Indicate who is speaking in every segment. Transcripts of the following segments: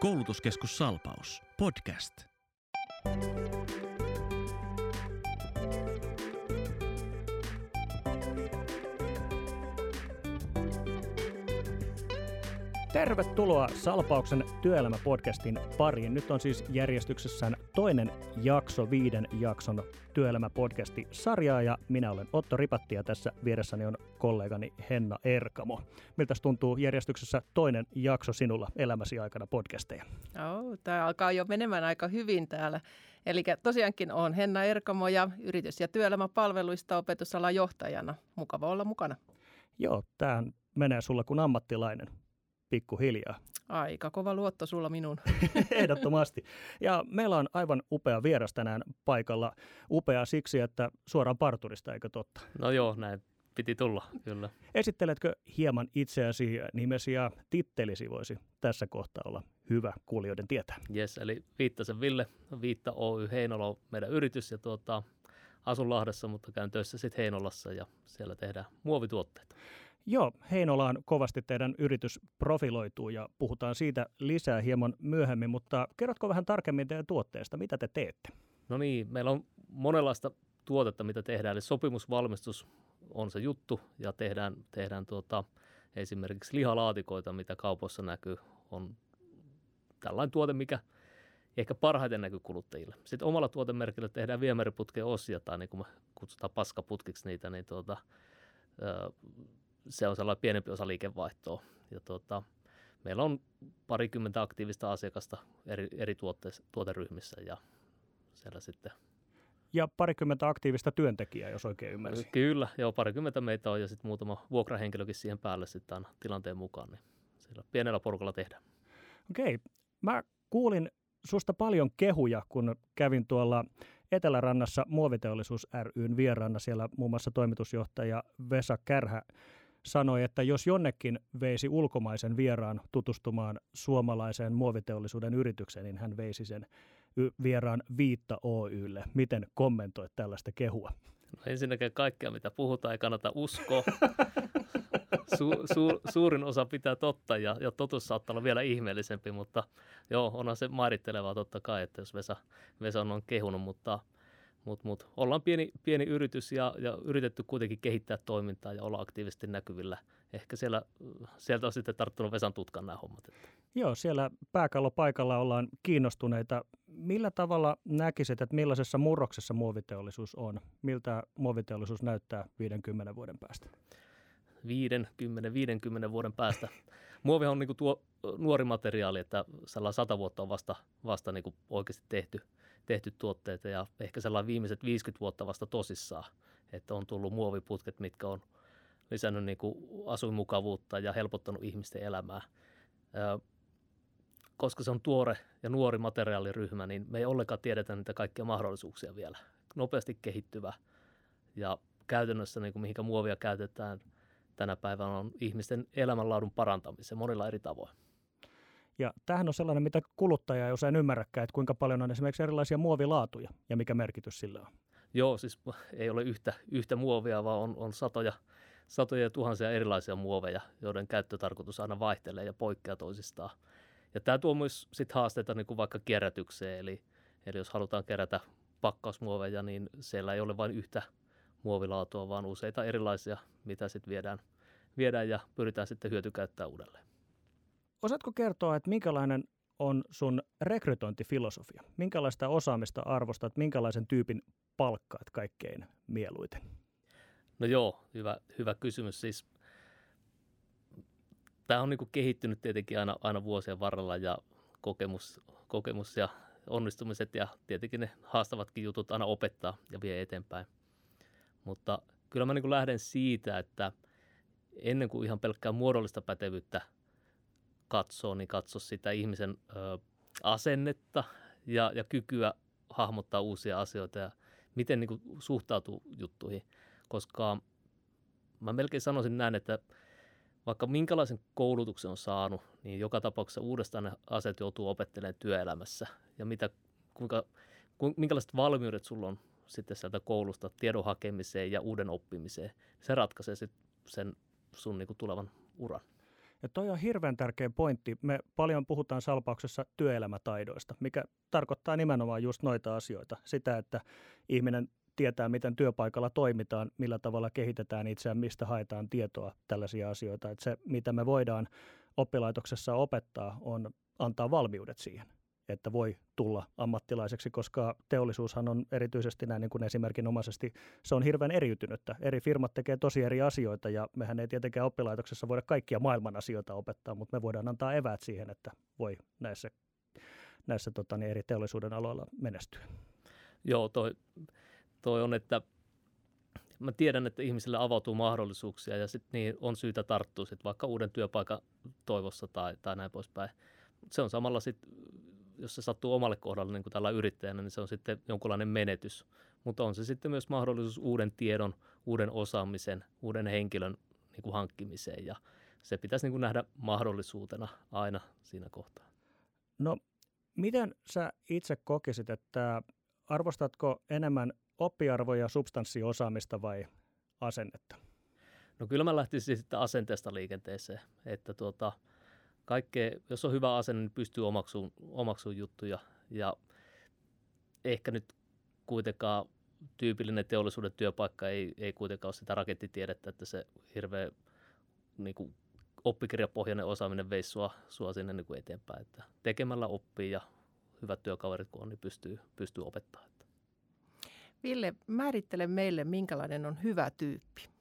Speaker 1: Koulutuskeskus Salpaus. Podcast.
Speaker 2: Tervetuloa Salpauksen työelämäpodcastin pariin. Nyt on siis järjestyksessään toinen jakso viiden jakson työelämäpodcasti sarjaa ja minä olen Otto Ripatti ja tässä vieressäni on kollegani Henna Erkamo. Miltä tuntuu järjestyksessä toinen jakso sinulla elämäsi aikana podcasteja?
Speaker 3: Oh, tämä alkaa jo menemään aika hyvin täällä. Eli tosiaankin on Henna Erkamo ja yritys- ja työelämäpalveluista opetusalan johtajana. Mukava olla mukana.
Speaker 2: Joo, tämähän menee sulla kuin ammattilainen pikkuhiljaa.
Speaker 3: Aika kova luotto sulla minun.
Speaker 2: Ehdottomasti. Ja meillä on aivan upea vieras tänään paikalla. Upea siksi, että suoraan parturista, eikö totta?
Speaker 4: No joo, näin piti tulla, kyllä.
Speaker 2: Esitteletkö hieman itseäsi, nimesi ja tittelisi voisi tässä kohtaa olla hyvä kuulijoiden tietää?
Speaker 4: Yes, eli Viittasen Ville, Viitta Oy Heinola on meidän yritys ja tuota, asun Lahdessa, mutta käyn töissä sitten Heinolassa ja siellä tehdään muovituotteita.
Speaker 2: Joo, Heinolaan kovasti teidän yritys profiloituu ja puhutaan siitä lisää hieman myöhemmin, mutta kerrotko vähän tarkemmin teidän tuotteesta, mitä te teette?
Speaker 4: No niin, meillä on monenlaista tuotetta, mitä tehdään, eli sopimusvalmistus on se juttu ja tehdään, tehdään tuota, esimerkiksi lihalaatikoita, mitä kaupoissa näkyy, on tällainen tuote, mikä ehkä parhaiten näkyy kuluttajille. Sitten omalla tuotemerkillä tehdään viemäriputken osia, tai niin kuin me kutsutaan paskaputkiksi niitä, niin tuota, se on sellainen pienempi osa liikevaihtoa. Ja tuota, meillä on parikymmentä aktiivista asiakasta eri, eri tuoteryhmissä ja siellä sitten
Speaker 2: ja parikymmentä aktiivista työntekijää, jos oikein ymmärsin.
Speaker 4: Kyllä, joo, parikymmentä meitä on ja sitten muutama vuokrahenkilökin siihen päälle sitten aina tilanteen mukaan, niin sillä pienellä porukalla tehdään.
Speaker 2: Okei, mä kuulin susta paljon kehuja, kun kävin tuolla Etelärannassa Muoviteollisuus ryn vieraana. Siellä muun muassa toimitusjohtaja Vesa Kärhä sanoi, että jos jonnekin veisi ulkomaisen vieraan tutustumaan suomalaiseen muoviteollisuuden yritykseen, niin hän veisi sen vieraan Viitta Oylle. Miten kommentoit tällaista kehua?
Speaker 4: No ensinnäkin kaikkea, mitä puhutaan, ei kannata uskoa. Su, su, suurin osa pitää totta ja, ja totuus saattaa olla vielä ihmeellisempi, mutta joo, onhan se mairittelevaa totta kai, että jos Vesa, Vesa on kehunut, mutta – mutta mut, ollaan pieni, pieni yritys ja, ja yritetty kuitenkin kehittää toimintaa ja olla aktiivisesti näkyvillä. Ehkä siellä, sieltä on sitten tarttunut Vesan tutkan nämä hommat. Että.
Speaker 2: Joo, siellä pääkallopaikalla ollaan kiinnostuneita. Millä tavalla näkisit, että millaisessa murroksessa muoviteollisuus on? Miltä muoviteollisuus näyttää 50 vuoden päästä?
Speaker 4: 50, 50 vuoden päästä. Muovi on niin tuo nuori materiaali, että sellainen sata vuotta on vasta, vasta niin oikeasti tehty – tehty tuotteita ja ehkä sellainen viimeiset 50 vuotta vasta tosissaan, että on tullut muoviputket, mitkä on lisännyt niin kuin asuinmukavuutta ja helpottanut ihmisten elämää. Koska se on tuore ja nuori materiaaliryhmä, niin me ei ollenkaan tiedetä niitä kaikkia mahdollisuuksia vielä. Nopeasti kehittyvä ja käytännössä niin kuin mihinkä muovia käytetään tänä päivänä on ihmisten elämänlaadun parantamiseen monilla eri tavoin.
Speaker 2: Ja tämähän on sellainen, mitä kuluttaja ei usein ymmärräkään, että kuinka paljon on esimerkiksi erilaisia muovilaatuja ja mikä merkitys sillä on.
Speaker 4: Joo, siis ei ole yhtä, yhtä muovia, vaan on, on satoja, satoja ja tuhansia erilaisia muoveja, joiden käyttötarkoitus aina vaihtelee ja poikkeaa toisistaan. Ja tämä tuo myös sit haasteita niin kuin vaikka kierrätykseen, eli, eli jos halutaan kerätä pakkausmuoveja, niin siellä ei ole vain yhtä muovilaatua, vaan useita erilaisia, mitä sitten viedään, viedään ja pyritään sitten hyötykäyttää uudelleen.
Speaker 2: Osaatko kertoa, että minkälainen on sun rekrytointifilosofia? Minkälaista osaamista arvostat, minkälaisen tyypin palkkaat kaikkein mieluiten?
Speaker 4: No joo, hyvä, hyvä kysymys. Siis, tämä on niin kehittynyt tietenkin aina, aina vuosien varrella ja kokemus, kokemus ja onnistumiset ja tietenkin ne haastavatkin jutut aina opettaa ja vie eteenpäin. Mutta kyllä mä niin lähden siitä, että ennen kuin ihan pelkkää muodollista pätevyyttä – katsoo, niin katso sitä ihmisen ö, asennetta ja, ja kykyä hahmottaa uusia asioita ja miten niin kuin, suhtautuu juttuihin. Koska mä melkein sanoisin näin, että vaikka minkälaisen koulutuksen on saanut, niin joka tapauksessa uudestaan ne asiat joutuu opettelemaan työelämässä. Ja mitä, kuinka, ku, minkälaiset valmiudet sulla on sitten sieltä koulusta tiedon hakemiseen ja uuden oppimiseen. Se ratkaisee sitten sen sun niin kuin tulevan uran.
Speaker 2: Ja toi on hirveän tärkeä pointti. Me paljon puhutaan salpauksessa työelämätaidoista, mikä tarkoittaa nimenomaan just noita asioita. Sitä, että ihminen tietää, miten työpaikalla toimitaan, millä tavalla kehitetään itseään, mistä haetaan tietoa, tällaisia asioita. Että se, mitä me voidaan oppilaitoksessa opettaa, on antaa valmiudet siihen että voi tulla ammattilaiseksi, koska teollisuushan on erityisesti näin niin kuin esimerkinomaisesti, se on hirveän eriytynyttä. Eri firmat tekee tosi eri asioita ja mehän ei tietenkään oppilaitoksessa voida kaikkia maailman asioita opettaa, mutta me voidaan antaa eväät siihen, että voi näissä, näissä tota, niin eri teollisuuden aloilla menestyä.
Speaker 4: Joo, toi, toi on, että mä tiedän, että ihmisille avautuu mahdollisuuksia ja sitten niin on syytä tarttua sit vaikka uuden työpaikan toivossa tai, tai näin poispäin. Se on samalla sitten jos se sattuu omalle kohdalle niin kuin tällä yrittäjänä, niin se on sitten jonkunlainen menetys. Mutta on se sitten myös mahdollisuus uuden tiedon, uuden osaamisen, uuden henkilön niin kuin hankkimiseen ja se pitäisi niin kuin nähdä mahdollisuutena aina siinä kohtaa.
Speaker 2: No, miten sä itse kokisit, että arvostatko enemmän oppiarvoja, substanssiosaamista vai asennetta?
Speaker 4: No kyllä mä lähtisin sitten asenteesta liikenteeseen, että tuota, kaikkea, jos on hyvä asenne, niin pystyy omaksuun, omaksuun juttuja. Ja ehkä nyt kuitenkaan tyypillinen teollisuuden työpaikka ei, ei kuitenkaan ole sitä rakettitiedettä, että se hirveä niin kuin oppikirjapohjainen osaaminen veisi sua, sua sinne niin kuin eteenpäin. Että tekemällä oppii ja hyvät työkaverit kun on, niin pystyy, pystyy opettamaan.
Speaker 3: Ville, määrittele meille, minkälainen on hyvä tyyppi.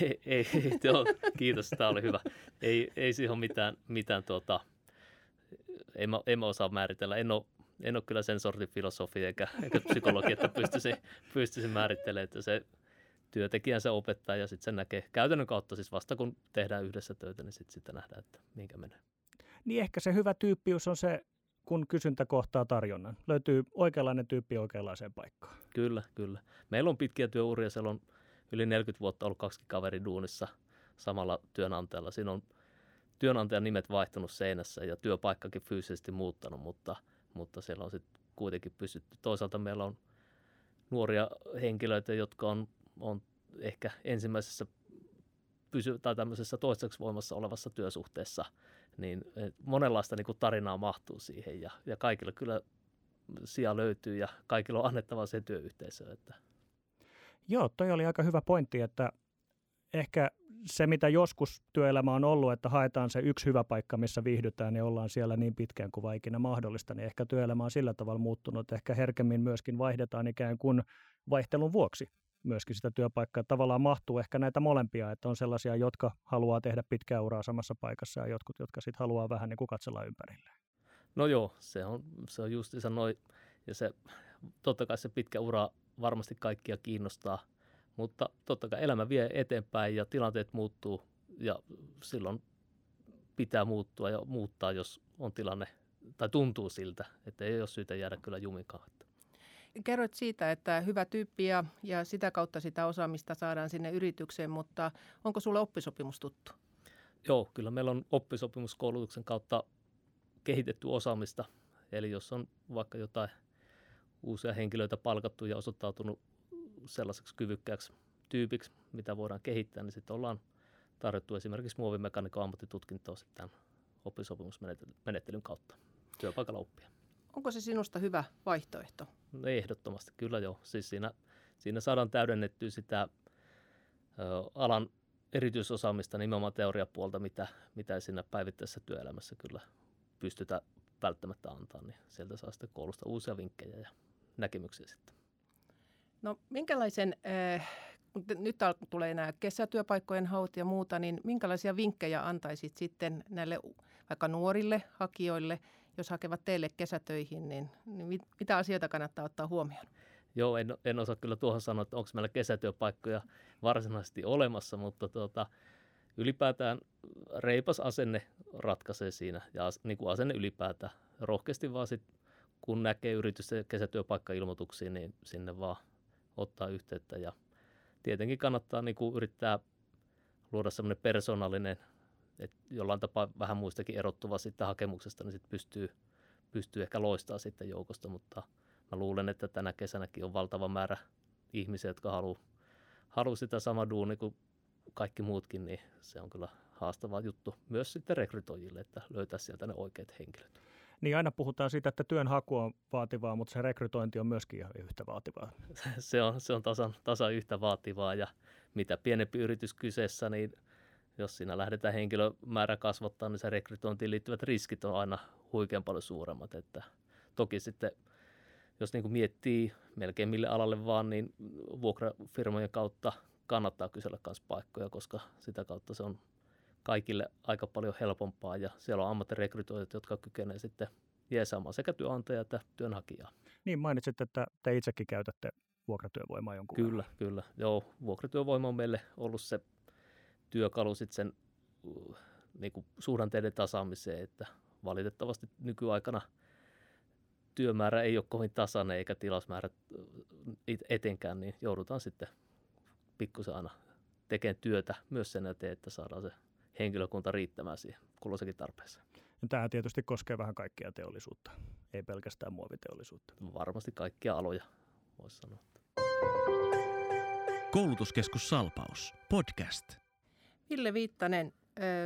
Speaker 4: Ei, ei joo, kiitos, tämä oli hyvä. Ei, ei siihen ole mitään, mitään tuota, en mä, en mä osaa määritellä. En ole, en ole kyllä sen sortin filosofi eikä, eikä psykologi, että pystyisi, pystyisi määrittelemään, että se työntekijän se opettaa ja sitten se näkee käytännön kautta siis vasta kun tehdään yhdessä töitä, niin sitten sitä nähdään, että minkä menee.
Speaker 2: Niin ehkä se hyvä tyyppius on se, kun kysyntä kohtaa tarjonnan. Löytyy oikeanlainen tyyppi oikeanlaiseen paikkaan.
Speaker 4: Kyllä, kyllä. Meillä on pitkiä työuria, siellä on yli 40 vuotta ollut kaksi kaveri duunissa samalla työnantajalla. Siinä on työnantajan nimet vaihtunut seinässä ja työpaikkakin fyysisesti muuttanut, mutta, mutta siellä on sitten kuitenkin pysytty. Toisaalta meillä on nuoria henkilöitä, jotka on, on ehkä ensimmäisessä pysy- tai tämmöisessä toistaiseksi voimassa olevassa työsuhteessa, niin monenlaista niin kuin tarinaa mahtuu siihen ja, ja kaikilla kyllä sija löytyy ja kaikilla on annettava se työyhteisö. Että
Speaker 2: Joo, toi oli aika hyvä pointti, että ehkä se, mitä joskus työelämä on ollut, että haetaan se yksi hyvä paikka, missä viihdytään ja ollaan siellä niin pitkään kuin ikinä mahdollista, niin ehkä työelämä on sillä tavalla muuttunut, että ehkä herkemmin myöskin vaihdetaan ikään kuin vaihtelun vuoksi myöskin sitä työpaikkaa. Tavallaan mahtuu ehkä näitä molempia, että on sellaisia, jotka haluaa tehdä pitkää uraa samassa paikassa ja jotkut, jotka sitten haluaa vähän niin kuin katsella ympärilleen.
Speaker 4: No joo, se on, se on just se noin, ja se, totta kai se pitkä ura varmasti kaikkia kiinnostaa, mutta totta kai elämä vie eteenpäin ja tilanteet muuttuu ja silloin pitää muuttua ja muuttaa, jos on tilanne tai tuntuu siltä, että ei ole syytä jäädä kyllä jumikaan.
Speaker 3: Kerroit siitä, että hyvä tyyppi ja, ja sitä kautta sitä osaamista saadaan sinne yritykseen, mutta onko sulle oppisopimus tuttu?
Speaker 4: Joo, kyllä meillä on oppisopimuskoulutuksen kautta kehitetty osaamista. Eli jos on vaikka jotain uusia henkilöitä palkattu ja osoittautunut sellaiseksi kyvykkääksi tyypiksi, mitä voidaan kehittää, niin sitten ollaan tarjottu esimerkiksi muovimekaniikan ammattitutkintoa sitten oppisopimusmenettelyn kautta työpaikalla oppia.
Speaker 3: Onko se sinusta hyvä vaihtoehto?
Speaker 4: No ehdottomasti, kyllä joo. Siis siinä, siinä saadaan täydennettyä sitä ö, alan erityisosaamista nimenomaan teoriapuolta, mitä, mitä siinä päivittäisessä työelämässä kyllä pystytä välttämättä antaa, niin sieltä saa sitten koulusta uusia vinkkejä ja näkemyksiä sitten.
Speaker 3: No minkälaisen, äh, kun nyt tulee nämä kesätyöpaikkojen haut ja muuta, niin minkälaisia vinkkejä antaisit sitten näille vaikka nuorille hakijoille, jos hakevat teille kesätöihin, niin, niin mitä asioita kannattaa ottaa huomioon?
Speaker 4: Joo, en, en osaa kyllä tuohon sanoa, että onko meillä kesätyöpaikkoja varsinaisesti olemassa, mutta tuota, ylipäätään reipas asenne ratkaisee siinä ja niin kuin asenne ylipäätään. Rohkeasti vaan sit, kun näkee yritysten kesätyöpaikka-ilmoituksia, niin sinne vaan ottaa yhteyttä ja tietenkin kannattaa niin kuin yrittää luoda semmoinen persoonallinen, että jollain tapaa vähän muistakin erottuva sitten hakemuksesta, niin sitten pystyy, pystyy ehkä loistaa sitten joukosta, mutta mä luulen, että tänä kesänäkin on valtava määrä ihmisiä, jotka haluaa halu sitä sama duuni kuin kaikki muutkin, niin se on kyllä haastava juttu myös sitten rekrytoijille, että löytää sieltä ne oikeat henkilöt.
Speaker 2: Niin aina puhutaan siitä, että työnhaku on vaativaa, mutta se rekrytointi on myöskin ihan yhtä vaativaa.
Speaker 4: se on, se on tasan, tasan yhtä vaativaa ja mitä pienempi yritys kyseessä, niin jos siinä lähdetään henkilömäärä kasvattaa, niin se rekrytointiin liittyvät riskit on aina huikean paljon suuremmat. Että toki sitten, jos niin kuin miettii melkein mille alalle vaan, niin vuokrafirmojen kautta kannattaa kysellä myös paikkoja, koska sitä kautta se on kaikille aika paljon helpompaa ja siellä on ammattirekrytoijat, jotka kykenevät sitten jeesaamaan sekä työnantajaa että työnhakijaa.
Speaker 2: Niin mainitsit, että te itsekin käytätte vuokratyövoimaa jonkun
Speaker 4: Kyllä, verran. kyllä. Joo, vuokratyövoima on meille ollut se työkalu sitten sen niin kuin suhdanteiden tasaamiseen, että valitettavasti nykyaikana työmäärä ei ole kovin tasainen eikä tilausmäärä etenkään, niin joudutaan sitten pikkusen aina tekemään työtä myös sen eteen, että saadaan se henkilökunta riittämään siihen kulloisenkin tarpeeseen.
Speaker 2: Ja tämä tietysti koskee vähän kaikkia teollisuutta, ei pelkästään muoviteollisuutta.
Speaker 4: Varmasti kaikkia aloja, voisi sanoa.
Speaker 1: Koulutuskeskus Salpaus, podcast.
Speaker 3: Ville Viittanen,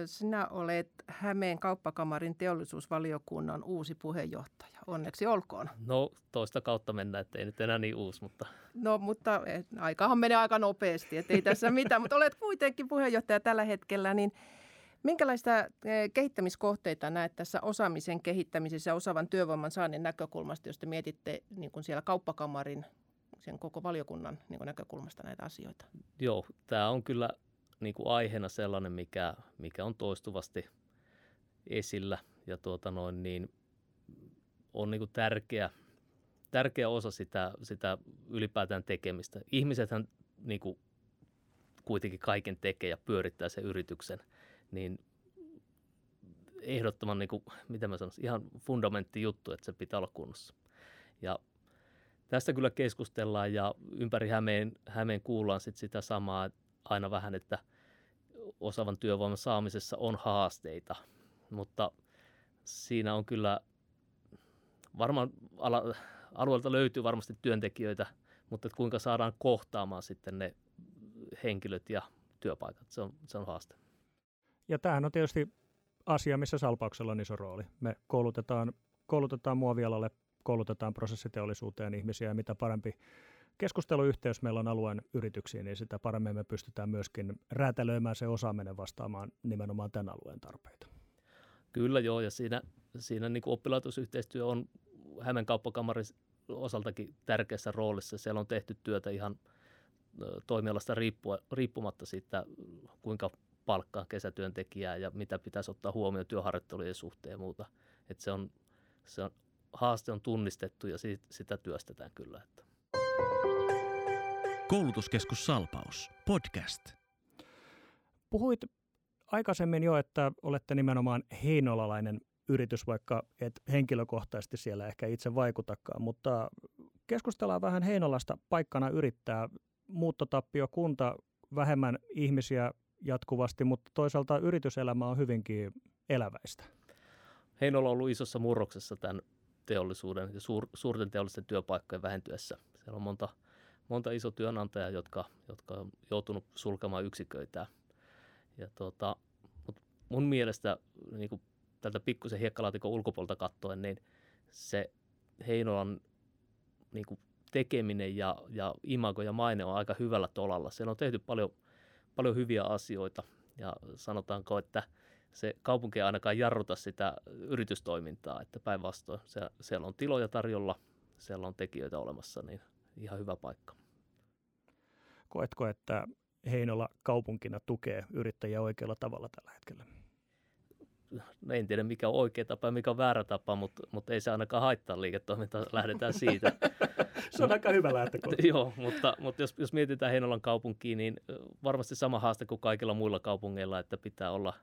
Speaker 3: sinä olet Hämeen kauppakamarin teollisuusvaliokunnan uusi puheenjohtaja. Onneksi olkoon.
Speaker 4: No toista kautta mennä, että ei nyt enää niin uusi, mutta...
Speaker 3: No mutta aikahan menee aika nopeasti, että ei tässä mitään, mutta olet kuitenkin puheenjohtaja tällä hetkellä, niin minkälaista kehittämiskohteita näet tässä osaamisen kehittämisessä ja osaavan työvoiman saannin näkökulmasta, jos te mietitte niin kuin siellä kauppakamarin sen koko valiokunnan niin kuin näkökulmasta näitä asioita?
Speaker 4: Joo, tämä on kyllä niin kuin aiheena sellainen, mikä, mikä on toistuvasti esillä ja tuota noin, niin on niin kuin tärkeä, tärkeä osa sitä, sitä ylipäätään tekemistä. Ihmisethän niin kuin kuitenkin kaiken tekee ja pyörittää sen yrityksen, niin ehdottoman, niin kuin, mitä mä sanoisin, ihan fundamentti juttu, että se pitää olla kunnossa. Ja tästä kyllä keskustellaan ja ympäri Hämeen, Hämeen kuullaan sit sitä samaa aina vähän, että – osaavan työvoiman saamisessa on haasteita, mutta siinä on kyllä varmaan ala, alueelta löytyy varmasti työntekijöitä, mutta kuinka saadaan kohtaamaan sitten ne henkilöt ja työpaikat, se on, se on haaste.
Speaker 2: Ja tämähän on tietysti asia, missä salpauksella on iso rooli. Me koulutetaan, koulutetaan muovialalle, koulutetaan prosessiteollisuuteen ihmisiä ja mitä parempi keskusteluyhteys meillä on alueen yrityksiin, niin sitä paremmin me pystytään myöskin räätälöimään se osaaminen vastaamaan nimenomaan tämän alueen tarpeita.
Speaker 4: Kyllä joo, ja siinä, siinä niin kuin oppilaitosyhteistyö on Hämeen kauppakamarin osaltakin tärkeässä roolissa. Siellä on tehty työtä ihan toimialasta riippumatta siitä, kuinka palkkaa kesätyöntekijää ja mitä pitäisi ottaa huomioon työharjoittelujen suhteen ja muuta. Et se, on, se on, haaste on tunnistettu ja siitä, sitä työstetään kyllä. Että.
Speaker 1: Koulutuskeskus Salpaus, podcast.
Speaker 2: Puhuit aikaisemmin jo, että olette nimenomaan heinolalainen yritys, vaikka et henkilökohtaisesti siellä ehkä itse vaikutakaan, mutta keskustellaan vähän Heinolasta paikkana yrittää. Muuttotappio kunta, vähemmän ihmisiä jatkuvasti, mutta toisaalta yrityselämä on hyvinkin eläväistä.
Speaker 4: Heinola on ollut isossa murroksessa tämän teollisuuden ja suur, suurten teollisten työpaikkojen vähentyessä. Siellä on monta monta iso työnantajaa, jotka, jotka on joutunut sulkemaan yksiköitä. Ja tuota, mut mun mielestä niin kuin tältä pikkusen hiekkalaatikon ulkopuolta katsoen, niin se Heinolan niin kuin tekeminen ja, ja imago ja maine on aika hyvällä tolalla. Siellä on tehty paljon, paljon hyviä asioita ja sanotaanko, että se kaupunki ei ainakaan jarruta sitä yritystoimintaa, että päinvastoin siellä on tiloja tarjolla, siellä on tekijöitä olemassa, niin ihan hyvä paikka.
Speaker 2: Koetko, että Heinola kaupunkina tukee yrittäjiä oikealla tavalla tällä hetkellä?
Speaker 4: No en tiedä mikä on oikea tapa ja mikä on väärä tapa, mutta, mutta ei se ainakaan haittaa liiketoimintaa, lähdetään siitä.
Speaker 2: se on aika hyvä lähtökohta.
Speaker 4: Joo, mutta, mutta jos, jos mietitään Heinolan kaupunkiin, niin varmasti sama haaste kuin kaikilla muilla kaupungeilla, että pitää olla,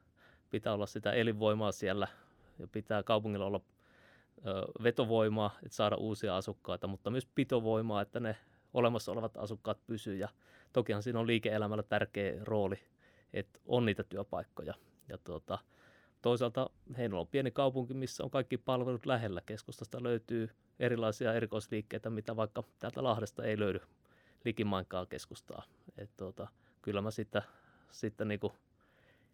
Speaker 4: pitää olla sitä elinvoimaa siellä ja pitää kaupungilla olla vetovoimaa, että saada uusia asukkaita, mutta myös pitovoimaa, että ne olemassa olevat asukkaat pysyy. Ja tokihan siinä on liike-elämällä tärkeä rooli, että on niitä työpaikkoja. Ja tuota, toisaalta Heinola on pieni kaupunki, missä on kaikki palvelut lähellä. Keskustasta löytyy erilaisia erikoisliikkeitä, mitä vaikka täältä Lahdesta ei löydy likimainkaan keskustaa. Et tuota, kyllä mä sitten, sitten niin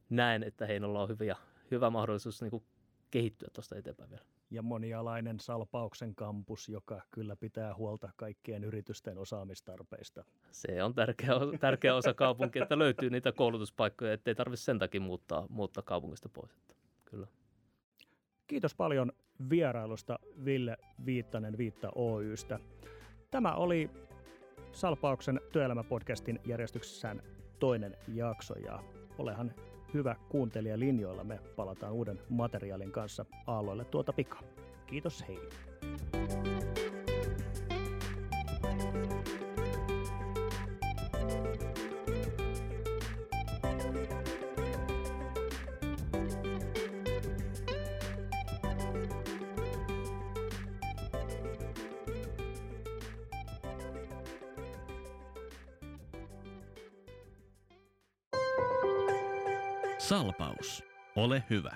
Speaker 4: näen, että Heinolla on hyvä, hyvä mahdollisuus niin kuin kehittyä tuosta eteenpäin vielä.
Speaker 2: Ja monialainen Salpauksen kampus, joka kyllä pitää huolta kaikkien yritysten osaamistarpeista.
Speaker 4: Se on tärkeä, tärkeä osa kaupunkia, että löytyy niitä koulutuspaikkoja, ettei tarvitse sen takia muuttaa, muuttaa kaupungista pois. Että, kyllä.
Speaker 2: Kiitos paljon vierailusta Ville Viittanen Viitta Oystä. Tämä oli Salpauksen työelämäpodcastin järjestyksessään toinen jakso ja olehan hyvä kuuntelija linjoilla. Me palataan uuden materiaalin kanssa aalloille tuota pikaa. Kiitos, hei!
Speaker 1: Salpaus. Ole hyvä.